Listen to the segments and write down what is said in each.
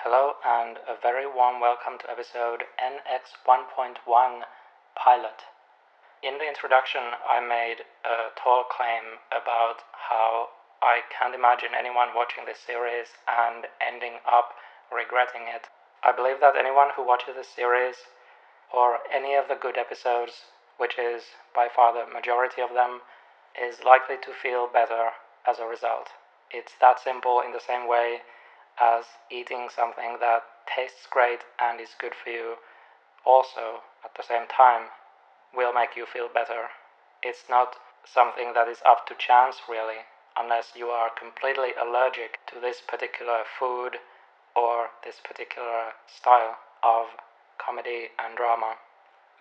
Hello, and a very warm welcome to episode NX 1.1 Pilot. In the introduction, I made a tall claim about how I can't imagine anyone watching this series and ending up regretting it. I believe that anyone who watches this series, or any of the good episodes, which is by far the majority of them, is likely to feel better as a result. It's that simple in the same way as eating something that tastes great and is good for you also at the same time will make you feel better. It's not something that is up to chance really, unless you are completely allergic to this particular food or this particular style of comedy and drama.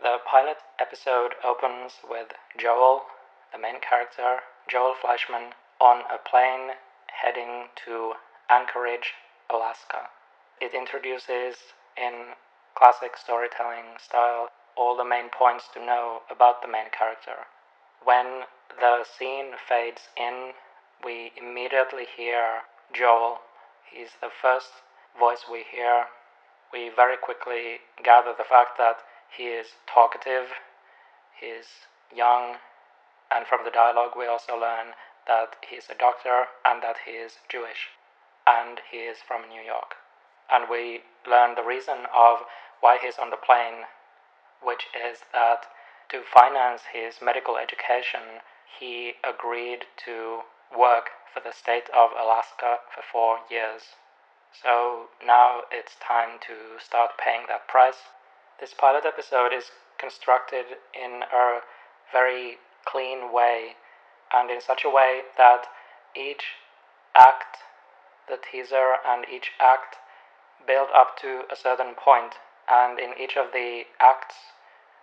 The pilot episode opens with Joel, the main character, Joel Fleischman, on a plane heading to Anchorage, Alaska. It introduces, in classic storytelling style, all the main points to know about the main character. When the scene fades in, we immediately hear Joel. He's the first voice we hear. We very quickly gather the fact that he is talkative, he's young, and from the dialogue we also learn that he's a doctor and that he is Jewish and he is from New York. And we learn the reason of why he's on the plane, which is that to finance his medical education, he agreed to work for the state of Alaska for four years. So now it's time to start paying that price. This pilot episode is constructed in a very clean way and in such a way that each act, the teaser, and each act build up to a certain point, and in each of the acts,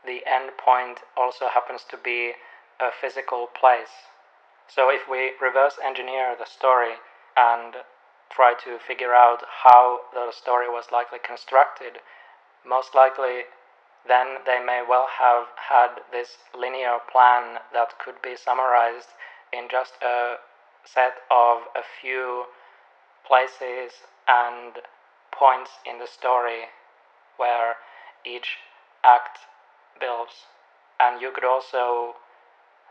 the end point also happens to be a physical place. So if we reverse engineer the story and try to figure out how the story was likely constructed, most likely then they may well have had this linear plan that could be summarized in just a set of a few places and points in the story where each act builds. And you could also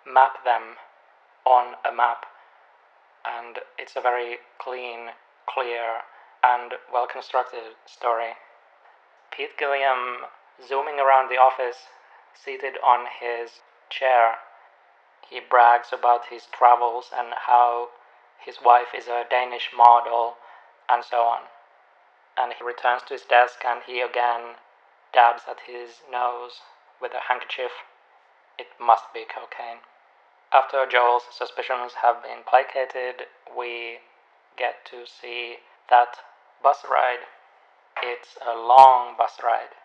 map them on a map. And it's a very clean, clear, and well constructed story. Pete Gilliam zooming around the office, seated on his chair. He brags about his travels and how his wife is a Danish model and so on. And he returns to his desk and he again dabs at his nose with a handkerchief. It must be cocaine. After Joel's suspicions have been placated, we get to see that bus ride. It's a long bus ride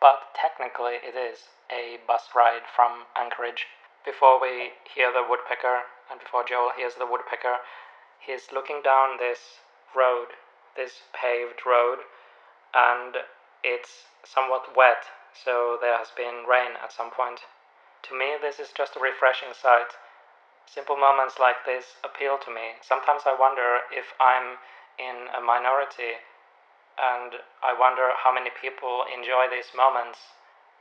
but technically it is a bus ride from Anchorage. Before we hear the woodpecker, and before Joel hears the woodpecker, he's looking down this road, this paved road, and it's somewhat wet, so there has been rain at some point. To me, this is just a refreshing sight. Simple moments like this appeal to me. Sometimes I wonder if I'm in a minority and I wonder how many people enjoy these moments.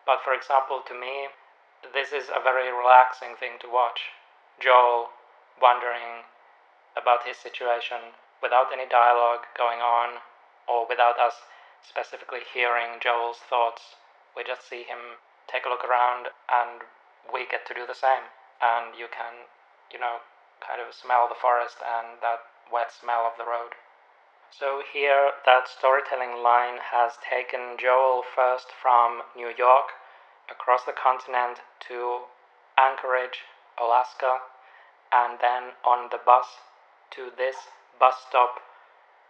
But for example, to me, this is a very relaxing thing to watch. Joel wondering about his situation without any dialogue going on or without us specifically hearing Joel's thoughts. We just see him take a look around and we get to do the same. And you can, you know, kind of smell the forest and that wet smell of the road. So here, that storytelling line has taken Joel first from New York across the continent to Anchorage, Alaska, and then on the bus to this bus stop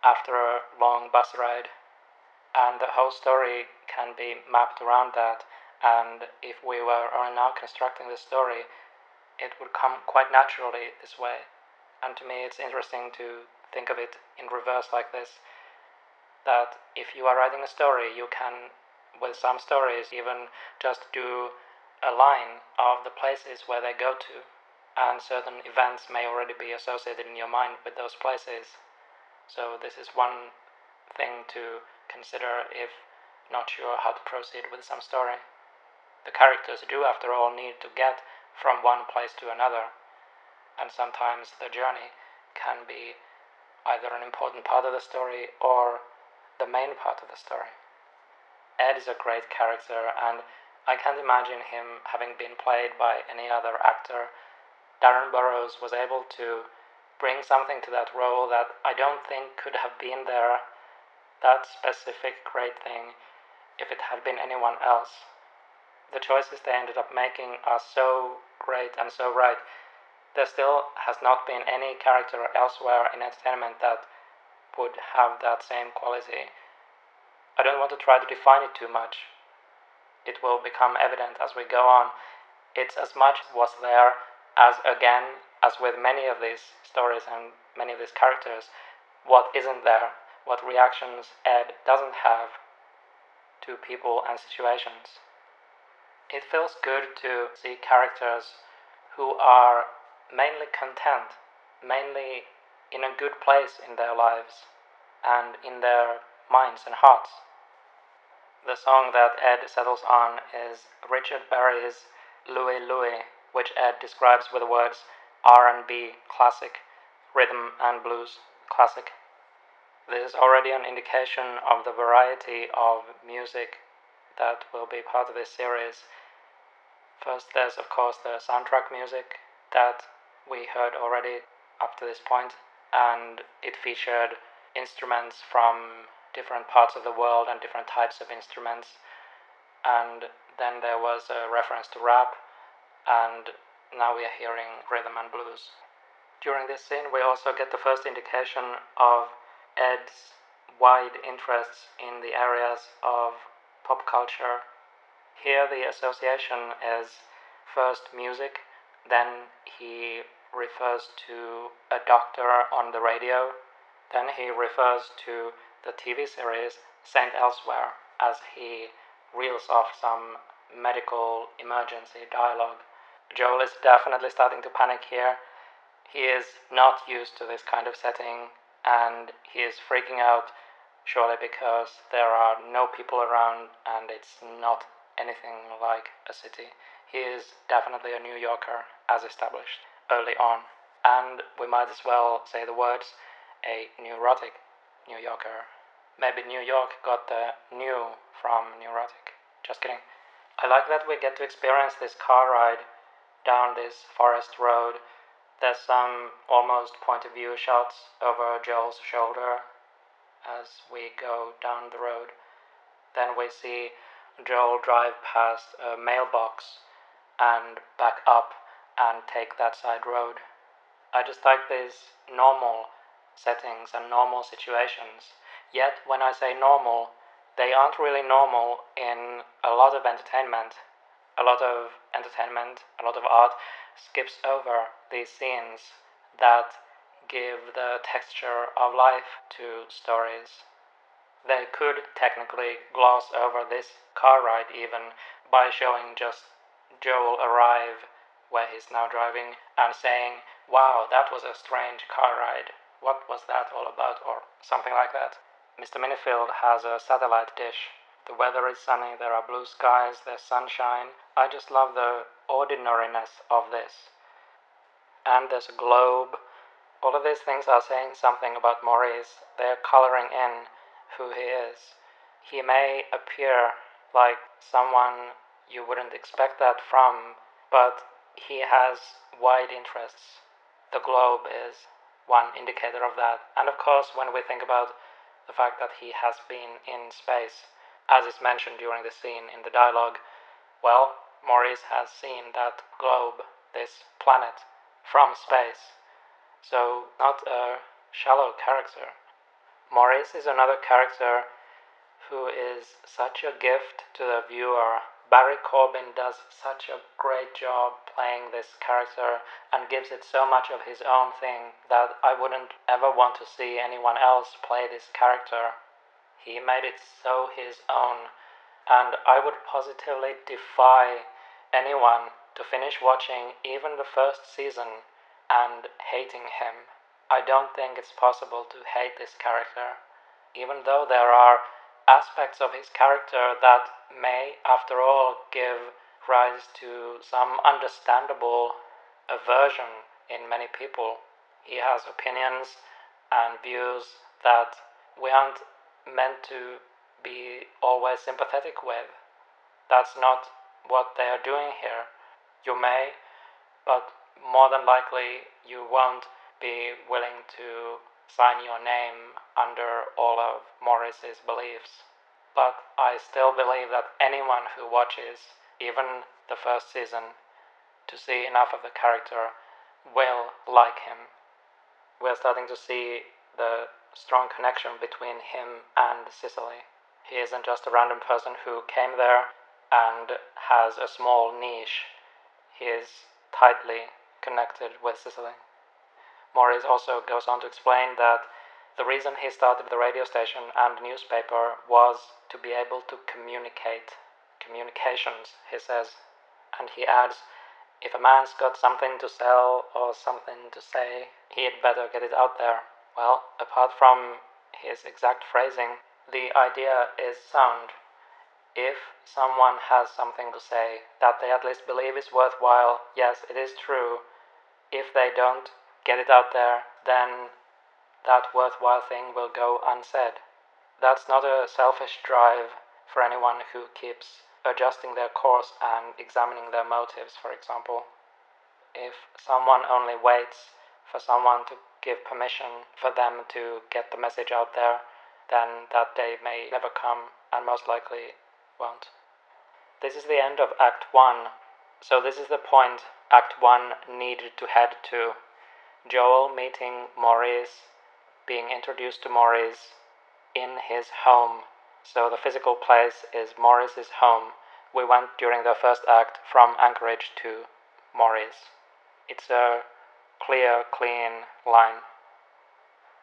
after a long bus ride. And the whole story can be mapped around that. And if we were now constructing the story, it would come quite naturally this way. And to me, it's interesting to think of it in reverse like this that if you are writing a story, you can, with some stories, even just do a line of the places where they go to, and certain events may already be associated in your mind with those places. So, this is one thing to consider if not sure how to proceed with some story. The characters do, after all, need to get from one place to another, and sometimes the journey can be either an important part of the story or the main part of the story. Ed is a great character, and I can't imagine him having been played by any other actor. Darren Burrows was able to bring something to that role that I don't think could have been there, that specific great thing, if it had been anyone else. The choices they ended up making are so great and so right. There still has not been any character elsewhere in entertainment that would have that same quality. I don't want to try to define it too much. It will become evident as we go on. It's as much was there as again, as with many of these stories and many of these characters, what isn't there, what reactions Ed doesn't have to people and situations. It feels good to see characters who are mainly content, mainly in a good place in their lives and in their minds and hearts. The song that Ed settles on is Richard Berry's Louie Louie, which Ed describes with the words R&B classic, rhythm and blues classic. This is already an indication of the variety of music that will be part of this series. First, there's of course the soundtrack music that we heard already up to this point, and it featured instruments from different parts of the world and different types of instruments. And then there was a reference to rap, and now we are hearing rhythm and blues. During this scene, we also get the first indication of Ed's wide interests in the areas of pop culture. Here, the association is first music, then he refers to a doctor on the radio, then he refers to the TV series Saint Elsewhere as he reels off some medical emergency dialogue. Joel is definitely starting to panic here. He is not used to this kind of setting and he is freaking out surely because there are no people around and it's not anything like a city. He is definitely a New Yorker, as established early on, and we might as well say the words a neurotic New Yorker. Maybe New York got the new from neurotic. Just kidding. I like that we get to experience this car ride down this forest road there's some almost point of view shots over Joel's shoulder as we go down the road. Then we see Joel drive past a mailbox and back up and take that side road. I just like these normal settings and normal situations. Yet, when I say normal, they aren't really normal in a lot of entertainment. A lot of entertainment, a lot of art skips over these scenes that give the texture of life to stories. They could technically gloss over this car ride even by showing just Joel arrive where he's now driving and saying, Wow, that was a strange car ride. What was that all about? Or something like that. Mr. Minnifield has a satellite dish. The weather is sunny, there are blue skies, there's sunshine. I just love the ordinariness of this. And there's a globe. All of these things are saying something about Maurice. They're coloring in who he is. He may appear like someone you wouldn't expect that from, but he has wide interests. The globe is one indicator of that. And of course, when we think about the fact that he has been in space, as is mentioned during the scene in the dialogue, well, Maurice has seen that globe, this planet, from space. So, not a shallow character. Maurice is another character who is such a gift to the viewer. Barry Corbin does such a great job playing this character and gives it so much of his own thing that I wouldn't ever want to see anyone else play this character. He made it so his own, and I would positively defy anyone to finish watching even the first season and hating him. I don't think it's possible to hate this character. even though there are aspects of his character that may, after all, give rise to some understandable aversion in many people. He has opinions and views that we aren't meant to be always sympathetic with. That's not what they are doing here. You may, but more than likely you won't be willing to sign your name under all of Maurice's beliefs. But I still believe that anyone who watches, even the first season, to see enough of the character will like him. We're starting to see the strong connection between him and Cicely. He isn't just a random person who came there and has a small niche. He is tightly connected with Cicely. Maurice also goes on to explain that the reason he started the radio station and newspaper was to be able to communicate. Communications, he says. And he adds, if a man's got something to sell or something to say, he'd better get it out there. Well, apart from his exact phrasing, the idea is sound. If someone has something to say that they at least believe is worthwhile, yes, it is true. If they don't get it out there, then that worthwhile thing will go unsaid. That's not a selfish drive for anyone who keeps adjusting their course and examining their motives, for example. If someone only waits for someone to give permission for them to get the message out there, then that day may never come and most likely won't. This is the end of Act 1, so this is the point Act 1 needed to head to. Joel meeting Maurice, being introduced to Maurice in his home. So the physical place is Maurice's home. We went during the first act from Anchorage to Maurice. It's a clear, clean line.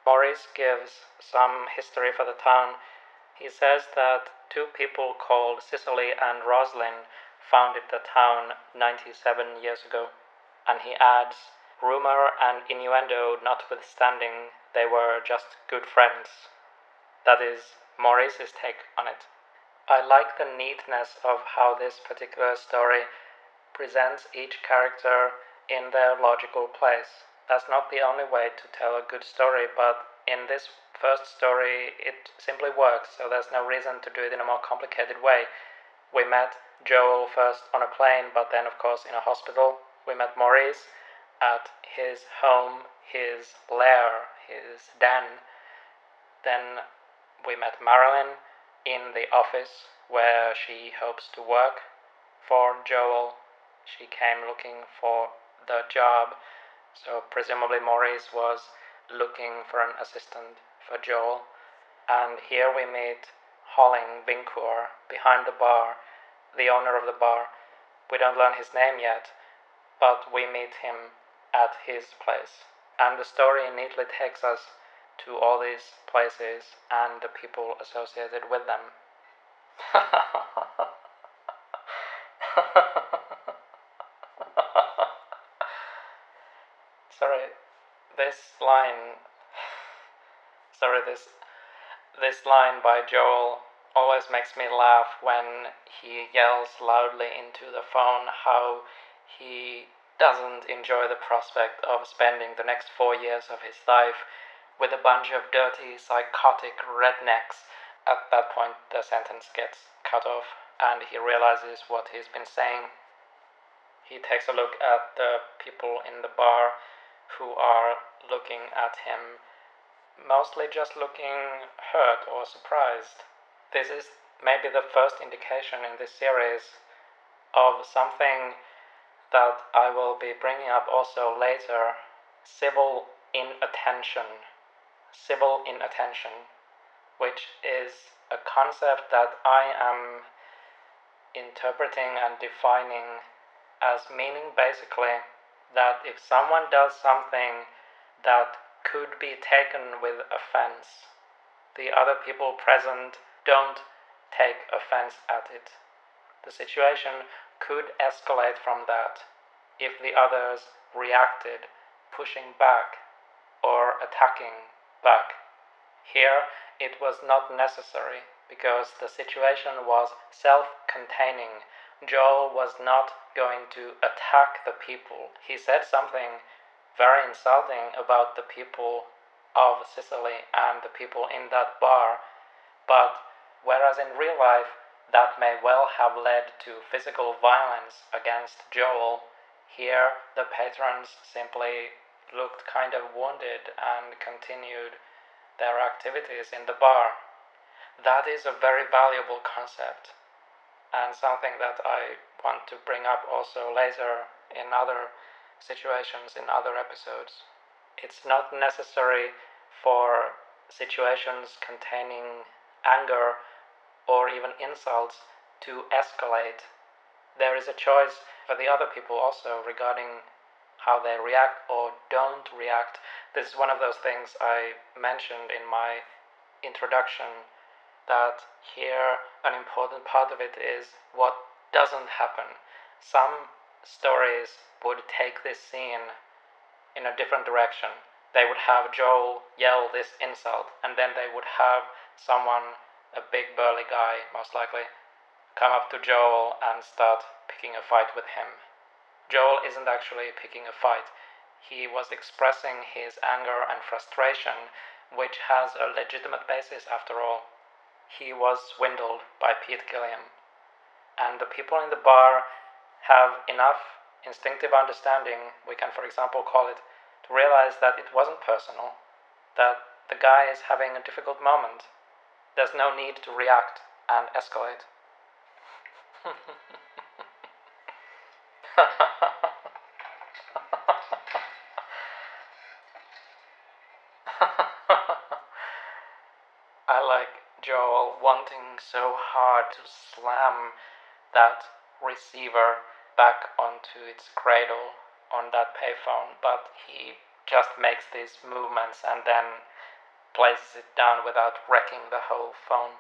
Maurice gives some history for the town. He says that two people called Cicely and Roslyn founded the town 97 years ago. And he adds, rumor and innuendo notwithstanding, they were just good friends. That is Maurice's take on it. I like the neatness of how this particular story presents each character in their logical place. That's not the only way to tell a good story, but in this first story, it simply works, so there's no reason to do it in a more complicated way. We met Joel first on a plane, but then, of course, in a hospital. We met Maurice at his home, his lair, his den. Then we met Marilyn in the office where she hopes to work for Joel. She came looking for the job so presumably Maurice was looking for an assistant for Joel. And here we meet Holling Vincoeur behind the bar, the owner of the bar. We don't learn his name yet, but we meet him at his place. And the story neatly takes us to all these places and the people associated with them. sorry, this line, sorry, this this line by Joel always makes me laugh when he yells loudly into the phone how he doesn't enjoy the prospect of spending the next four years of his life with a bunch of dirty, psychotic rednecks. At that point, the sentence gets cut off, and he realizes what he's been saying. He takes a look at the people in the bar who are looking at him, mostly just looking hurt or surprised. This is maybe the first indication in this series of something that I will be bringing up also later civil inattention. Civil inattention, which is a concept that I am interpreting and defining as meaning basically that if someone does something that could be taken with offense, the other people present don't take offense at it. The situation could escalate from that if the others reacted, pushing back or attacking back. Here, it was not necessary because the situation was self containing. Joel was not going to attack the people. He said something very insulting about the people of Cicely and the people in that bar, but whereas in real life that may well have led to physical violence against Joel, here the patrons simply looked kind of wounded and continued their activities in the bar. That is a very valuable concept and something that I want to bring up also later in other situations, in other episodes. It's not necessary for situations containing anger or even insults to escalate. There is a choice for the other people also regarding how they react or don't react. This is one of those things I mentioned in my introduction that here an important part of it is what doesn't happen. Some stories would take this scene in a different direction. They would have Joel yell this insult, and then they would have someone, a big burly guy most likely, come up to Joel and start picking a fight with him. Joel isn't actually picking a fight. He was expressing his anger and frustration, which has a legitimate basis after all. He was swindled by Pete Gilliam. And the people in the bar have enough instinctive understanding, we can, for example, call it, to realize that it wasn't personal, that the guy is having a difficult moment. There's no need to react and escalate. I like Joel wanting so hard to slam that receiver back onto its cradle on that payphone, but he just makes these movements and then places it down without wrecking the whole phone.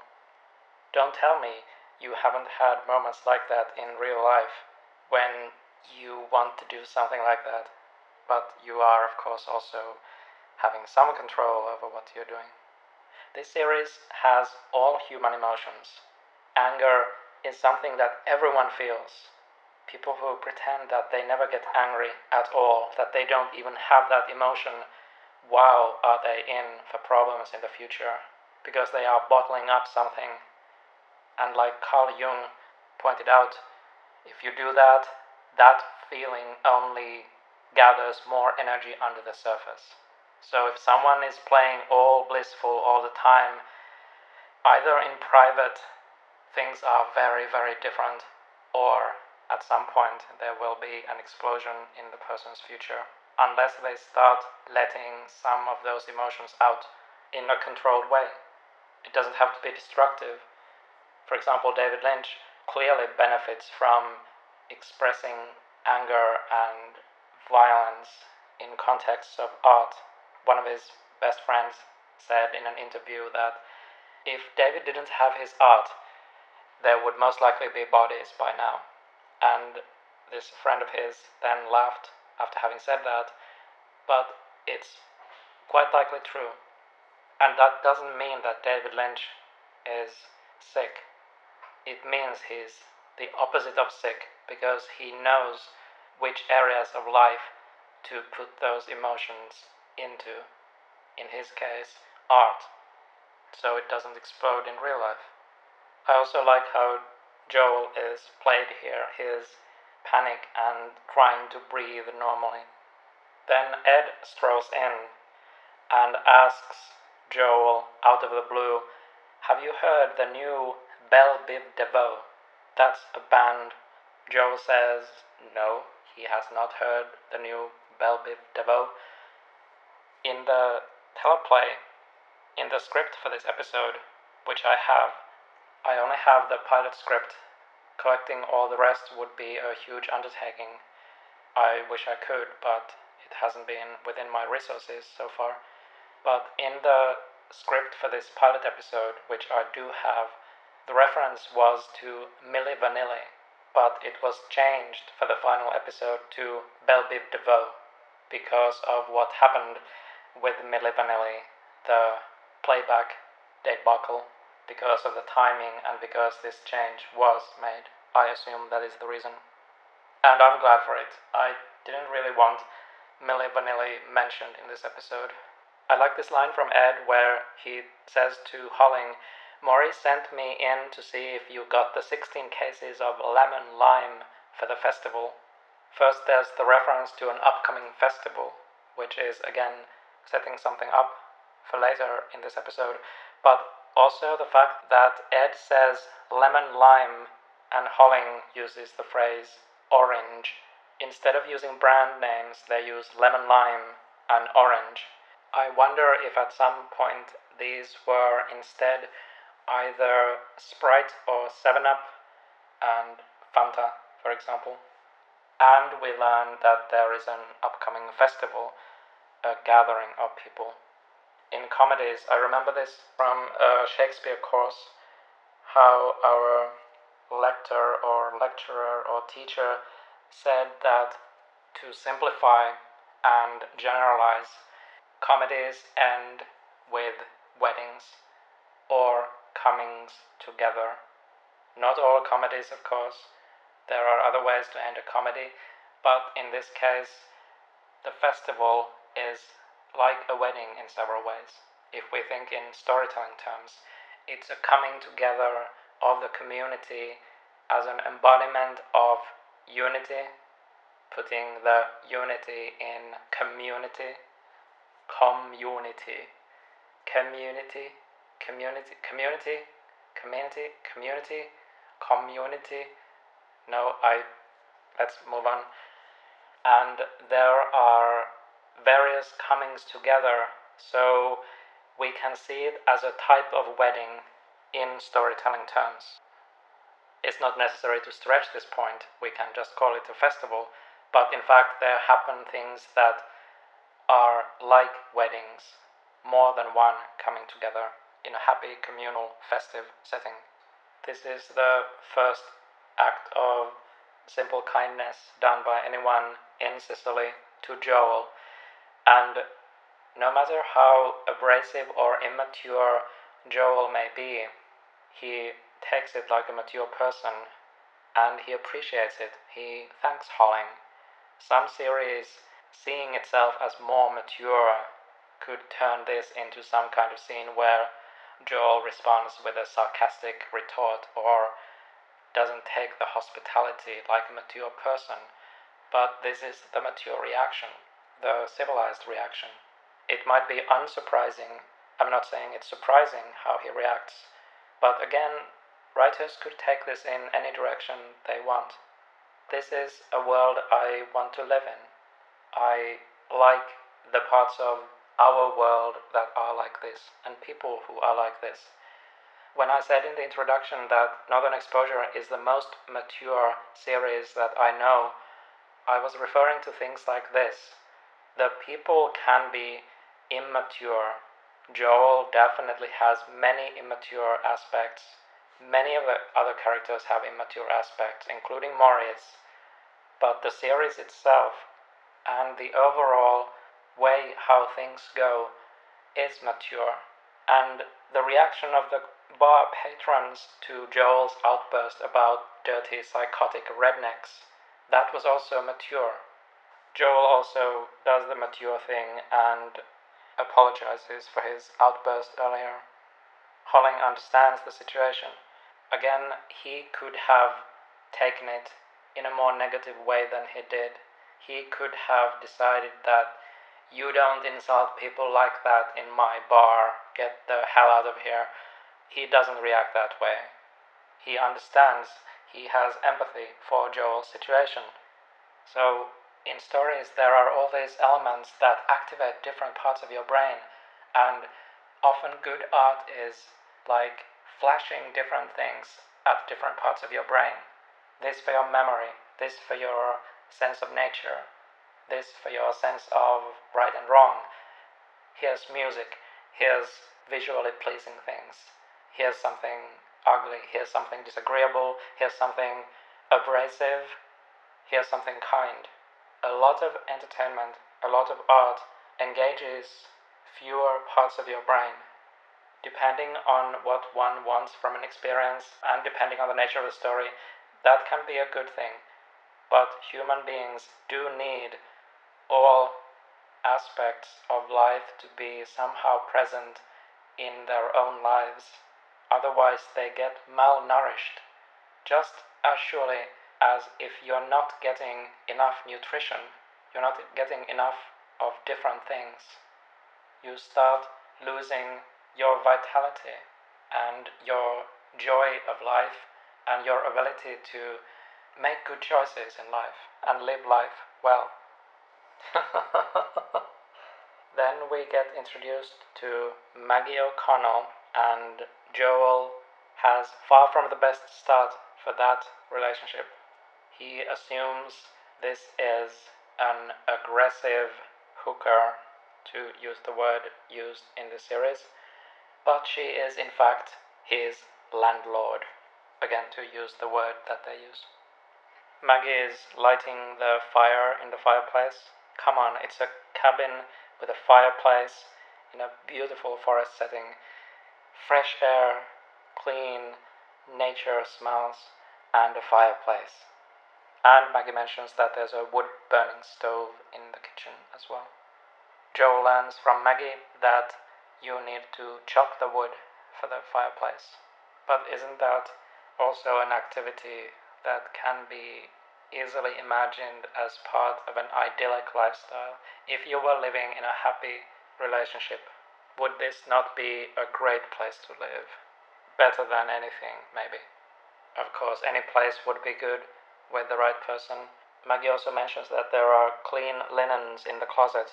Don't tell me you haven't had moments like that in real life when you want to do something like that, but you are, of course, also having some control over what you're doing. This series has all human emotions. Anger is something that everyone feels. People who pretend that they never get angry at all, that they don't even have that emotion, wow, are they in for problems in the future because they are bottling up something. And like Carl Jung pointed out, if you do that, that feeling only gathers more energy under the surface. So if someone is playing all blissful all the time, either in private things are very, very different, or at some point there will be an explosion in the person's future unless they start letting some of those emotions out in a controlled way. It doesn't have to be destructive. For example, David Lynch clearly benefits from expressing anger and violence in contexts of art. One of his best friends said in an interview that if David didn't have his art, there would most likely be bodies by now. And this friend of his then laughed after having said that, but it's quite likely true. And that doesn't mean that David Lynch is sick. It means he's the opposite of sick because he knows which areas of life to put those emotions into. In his case, art, so it doesn't explode in real life. I also like how Joel is played here, his panic and trying to breathe normally. Then Ed strolls in and asks Joel out of the blue, Have you heard the new Belle Biv DeVoe? That's a band. Joel says no, he has not heard the new Belle Biv DeVoe. In the teleplay, in the script for this episode, which I have, I only have the pilot script. Collecting all the rest would be a huge undertaking. I wish I could, but it hasn't been within my resources so far. But in the script for this pilot episode, which I do have, the reference was to Milli Vanilli, but it was changed for the final episode to Belle Biv DeVoe because of what happened with Milli Vanilli, the playback debacle because of the timing and because this change was made. I assume that is the reason. And I'm glad for it. I didn't really want Milli Vanilli mentioned in this episode. I like this line from Ed where he says to Holling, Maury sent me in to see if you got the 16 cases of lemon lime for the festival. First, there's the reference to an upcoming festival, which is again setting something up for later in this episode, but also the fact that Ed says lemon lime and Holling uses the phrase orange. Instead of using brand names, they use lemon lime and orange. I wonder if at some point these were instead either Sprite or 7 Up and Fanta, for example. And we learn that there is an upcoming festival, a gathering of people. In comedies, I remember this from a Shakespeare course how our lecturer or lecturer or teacher said that to simplify and generalize, comedies end with weddings or comings together. Not all comedies, of course. There are other ways to end a comedy, but in this case, the festival is like a wedding in several ways. If we think in storytelling terms, it's a coming together of the community as an embodiment of unity putting the unity in community, community, community, community, community, community, community, community. No, I, let's move on. And there are various comings together, so we can see it as a type of wedding in storytelling terms. It's not necessary to stretch this point, we can just call it a festival but in fact, there happen things that are like weddings, more than one coming together in a happy, communal, festive setting. This is the first act of simple kindness done by anyone in Cicely to Joel. And no matter how abrasive or immature Joel may be, he takes it like a mature person and he appreciates it. He thanks Holling some series, seeing itself as more mature, could turn this into some kind of scene where Joel responds with a sarcastic retort or doesn't take the hospitality like a mature person. But this is the mature reaction, the civilized reaction. It might be unsurprising. I'm not saying it's surprising how he reacts. But again, writers could take this in any direction they want. This is a world I want to live in. I like the parts of our world that are like this and people who are like this. When I said in the introduction that Northern Exposure is the most mature series that I know, I was referring to things like this. The people can be immature. Joel definitely has many immature aspects Many of the other characters have immature aspects, including Maurice, but the series itself and the overall way how things go is mature. And the reaction of the bar patrons to Joel's outburst about dirty psychotic rednecks, that was also mature. Joel also does the mature thing and apologizes for his outburst earlier. Holling understands the situation. Again, he could have taken it in a more negative way than he did. He could have decided that you don't insult people like that in my bar, get the hell out of here. He doesn't react that way. He understands, he has empathy for Joel's situation. So, in stories, there are all these elements that activate different parts of your brain, and often good art is like flashing different things at different parts of your brain. This for your memory, this for your sense of nature, this for your sense of right and wrong. Here's music, here's visually pleasing things, here's something ugly, here's something disagreeable, here's something abrasive, here's something kind. A lot of entertainment, a lot of art engages fewer parts of your brain depending on what one wants from an experience and depending on the nature of the story, that can be a good thing. But human beings do need all aspects of life to be somehow present in their own lives. Otherwise, they get malnourished. Just as surely as if you're not getting enough nutrition, you're not getting enough of different things, you start losing your vitality and your joy of life and your ability to make good choices in life and live life well. then we get introduced to Maggie O'Connell, and Joel has far from the best start for that relationship. He assumes this is an aggressive hooker, to use the word used in the series, but she is in fact his landlord. Again, to use the word that they use. Maggie is lighting the fire in the fireplace. Come on, it's a cabin with a fireplace in a beautiful forest setting. Fresh air, clean nature smells, and a fireplace. And Maggie mentions that there's a wood burning stove in the kitchen as well. Joel learns from Maggie that you need to chop the wood for the fireplace. But isn't that also an activity that can be easily imagined as part of an idyllic lifestyle? If you were living in a happy relationship, would this not be a great place to live? Better than anything, maybe. Of course, any place would be good with the right person. Maggie also mentions that there are clean linens in the closet.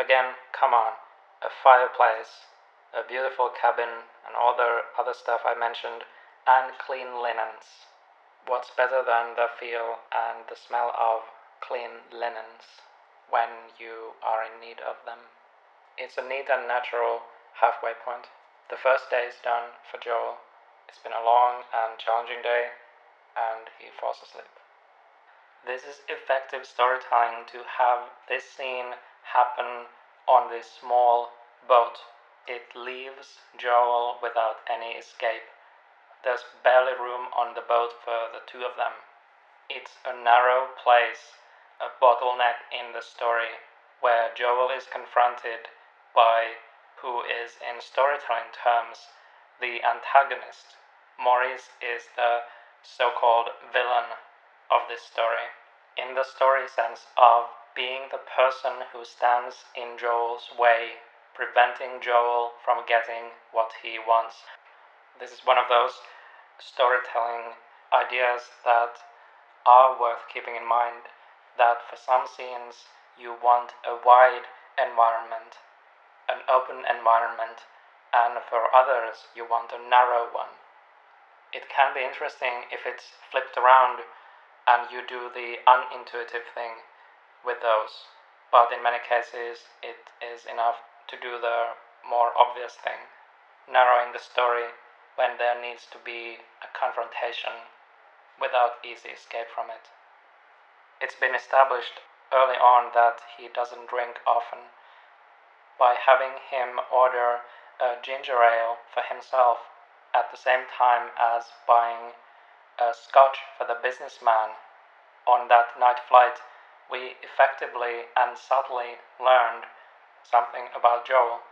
Again, come on, a fireplace, a beautiful cabin, and all the other stuff I mentioned, and clean linens. What's better than the feel and the smell of clean linens when you are in need of them? It's a neat and natural halfway point. The first day is done for Joel. It's been a long and challenging day, and he falls asleep. This is effective storytelling to have this scene happen on this small boat. It leaves Joel without any escape. There's barely room on the boat for the two of them. It's a narrow place, a bottleneck in the story, where Joel is confronted by who is, in storytelling terms, the antagonist. Maurice is the so called villain of this story. In the story sense of being the person who stands in Joel's way, preventing Joel from getting what he wants. This is one of those storytelling ideas that are worth keeping in mind. That for some scenes you want a wide environment, an open environment, and for others you want a narrow one. It can be interesting if it's flipped around and you do the unintuitive thing with those. But in many cases, it is enough to do the more obvious thing, narrowing the story when there needs to be a confrontation without easy escape from it. It's been established early on that he doesn't drink often. By having him order a ginger ale for himself at the same time as buying a scotch for the businessman on that night flight, we effectively and subtly learned something about Joel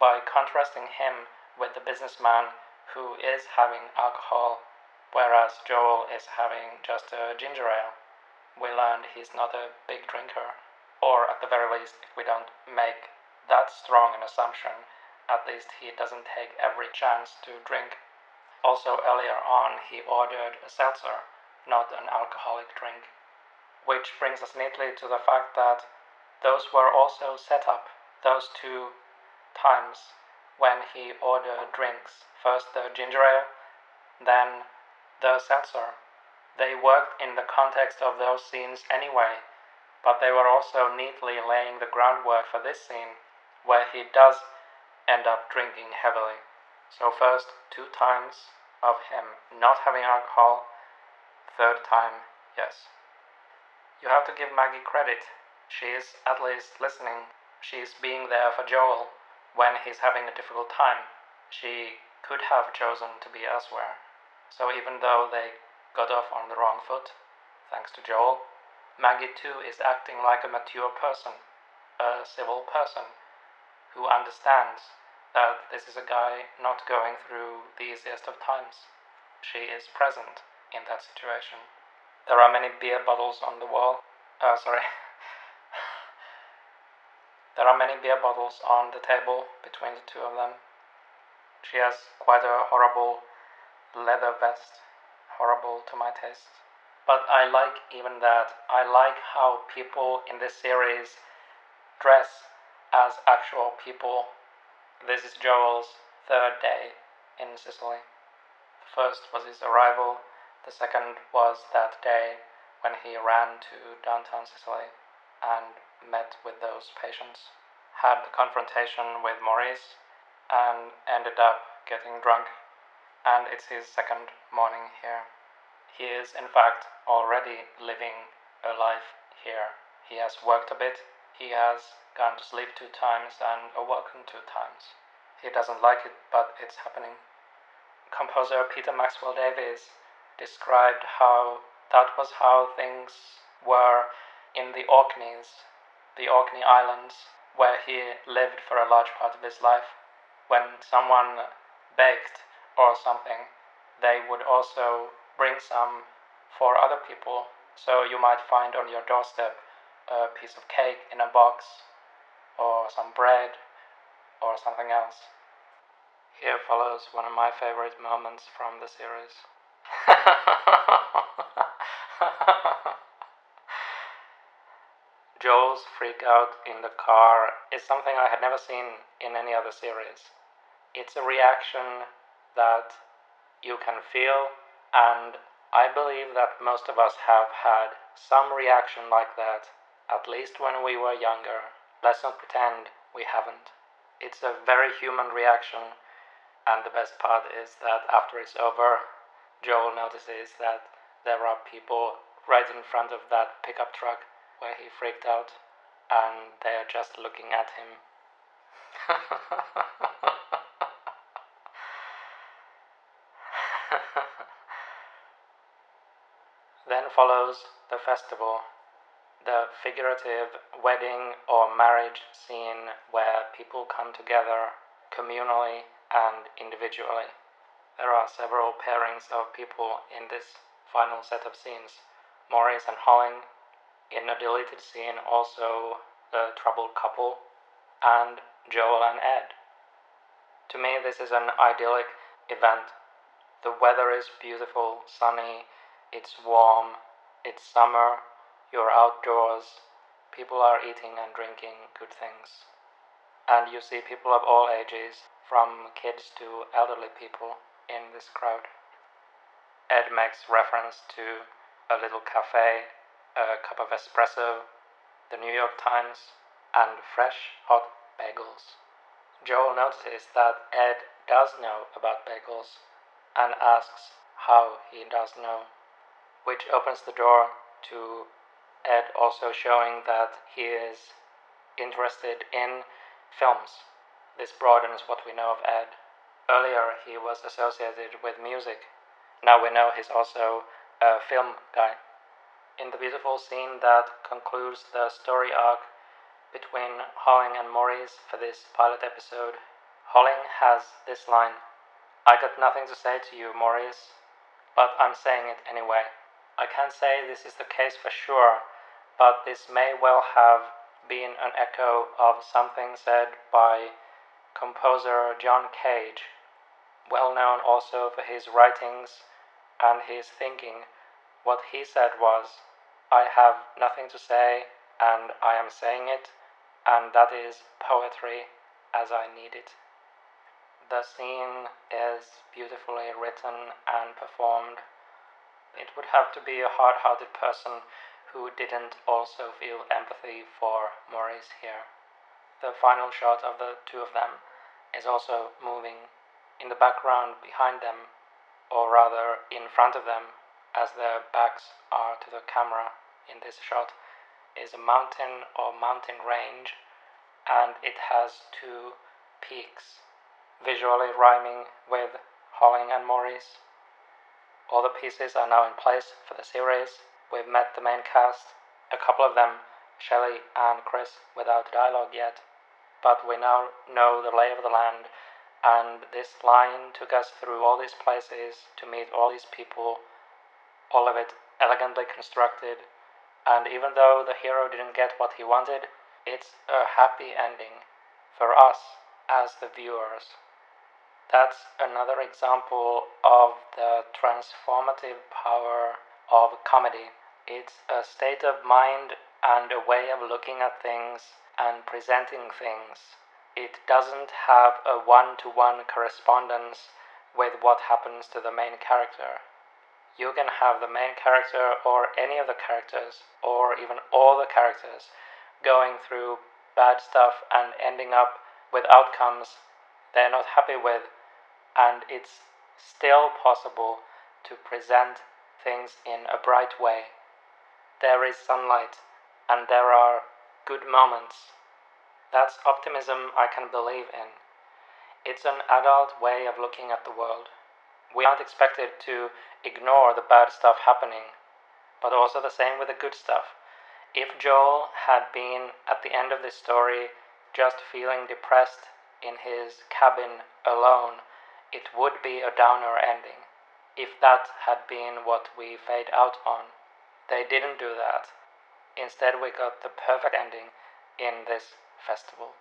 by contrasting him with the businessman who is having alcohol, whereas Joel is having just a ginger ale. We learned he's not a big drinker, or at the very least, if we don't make that strong an assumption, at least he doesn't take every chance to drink also, earlier on, he ordered a seltzer, not an alcoholic drink. Which brings us neatly to the fact that those were also set up, those two times when he ordered drinks. First the ginger ale, then the seltzer. They worked in the context of those scenes anyway, but they were also neatly laying the groundwork for this scene, where he does end up drinking heavily. So, first, two times of him not having alcohol, third time, yes. You have to give Maggie credit. She is at least listening. She is being there for Joel when he's having a difficult time. she could have chosen to be elsewhere. So even though they got off on the wrong foot, thanks to Joel, Maggie too is acting like a mature person, a civil person, who understands that this is a guy not going through the easiest of times. She is present in that situation. There are many beer bottles on the wall. Uh, sorry. there are many beer bottles on the table between the two of them. She has quite a horrible leather vest, horrible to my taste. But I like even that. I like how people in this series dress as actual people. This is Joel's third day in Cicely. The first was his arrival, the second was that day when he ran to downtown Cicely and met with those patients, had the confrontation with Maurice, and ended up getting drunk. And it's his second morning here. He is, in fact, already living a life here. He has worked a bit, he has gone to sleep two times and awoken two times. He doesn't like it, but it's happening. Composer Peter Maxwell Davies described how that was how things were in the Orkneys, the Orkney Islands, where he lived for a large part of his life when someone baked or something, they would also bring some for other people. So you might find on your doorstep a piece of cake in a box, or some bread, or something else. Here follows one of my favorite moments from the series. Joel's freak out in the car is something I had never seen in any other series. It's a reaction that you can feel, and I believe that most of us have had some reaction like that, at least when we were younger. Let's not pretend we haven't. It's a very human reaction, and the best part is that after it's over, Joel notices that there are people right in front of that pickup truck where he freaked out, and they are just looking at him. then follows the festival, the figurative wedding or marriage scene where people come together communally and individually. There are several pairings of people in this final set of scenes Maurice and Holling, in a deleted scene, also the troubled couple, and Joel and Ed. To me, this is an idyllic event. The weather is beautiful, sunny, it's warm, it's summer, you're outdoors, people are eating and drinking good things. And you see people of all ages, from kids to elderly people, in this crowd. Ed makes reference to a little cafe, a cup of espresso, the New York Times, and fresh hot bagels. Joel notices that Ed does know about bagels and asks how he does know which opens the door to Ed also showing that he is interested in films. This broadens what we know of Ed. Earlier, he was associated with music. Now we know he's also a film guy. In the beautiful scene that concludes the story arc between Holling and Maurice for this pilot episode, Holling has this line I got nothing to say to you, Maurice, but I'm saying it anyway. I can't say this is the case for sure, but this may well have been an echo of something said by composer John Cage, well known also for his writings and his thinking. What he said was, I have nothing to say, and I am saying it, and that is poetry as I need it. The scene is beautifully written and performed it would have to be a hard hearted person who didn't also feel empathy for Maurice here. The final shot of the two of them is also moving. In the background behind them, or rather in front of them, as their backs are to the camera in this shot, is a mountain or mountain range, and it has two peaks. visually rhyming with Holling and Maurice. All the pieces are now in place for the series. We've met the main cast, a couple of them, Shelly and Chris, without dialogue yet. But we now know the lay of the land, and this line took us through all these places to meet all these people, all of it elegantly constructed. And even though the hero didn't get what he wanted, it's a happy ending for us as the viewers. That's another example of the transformative power of comedy. It's a state of mind and a way of looking at things and presenting things. It doesn't have a one to one correspondence with what happens to the main character. You can have the main character or any of the characters, or even all the characters, going through bad stuff and ending up with outcomes they're not happy with and it's still possible to present things in a bright way. There is sunlight and there are good moments. That's optimism I can believe in. It's an adult way of looking at the world. We aren't expected to ignore the bad stuff happening, but also the same with the good stuff. If Joel had been at the end of this story just feeling depressed in his cabin alone, it would be a downer ending if that had been what we fade out on. They didn't do that. Instead, we got the perfect ending in this festival.